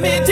me. me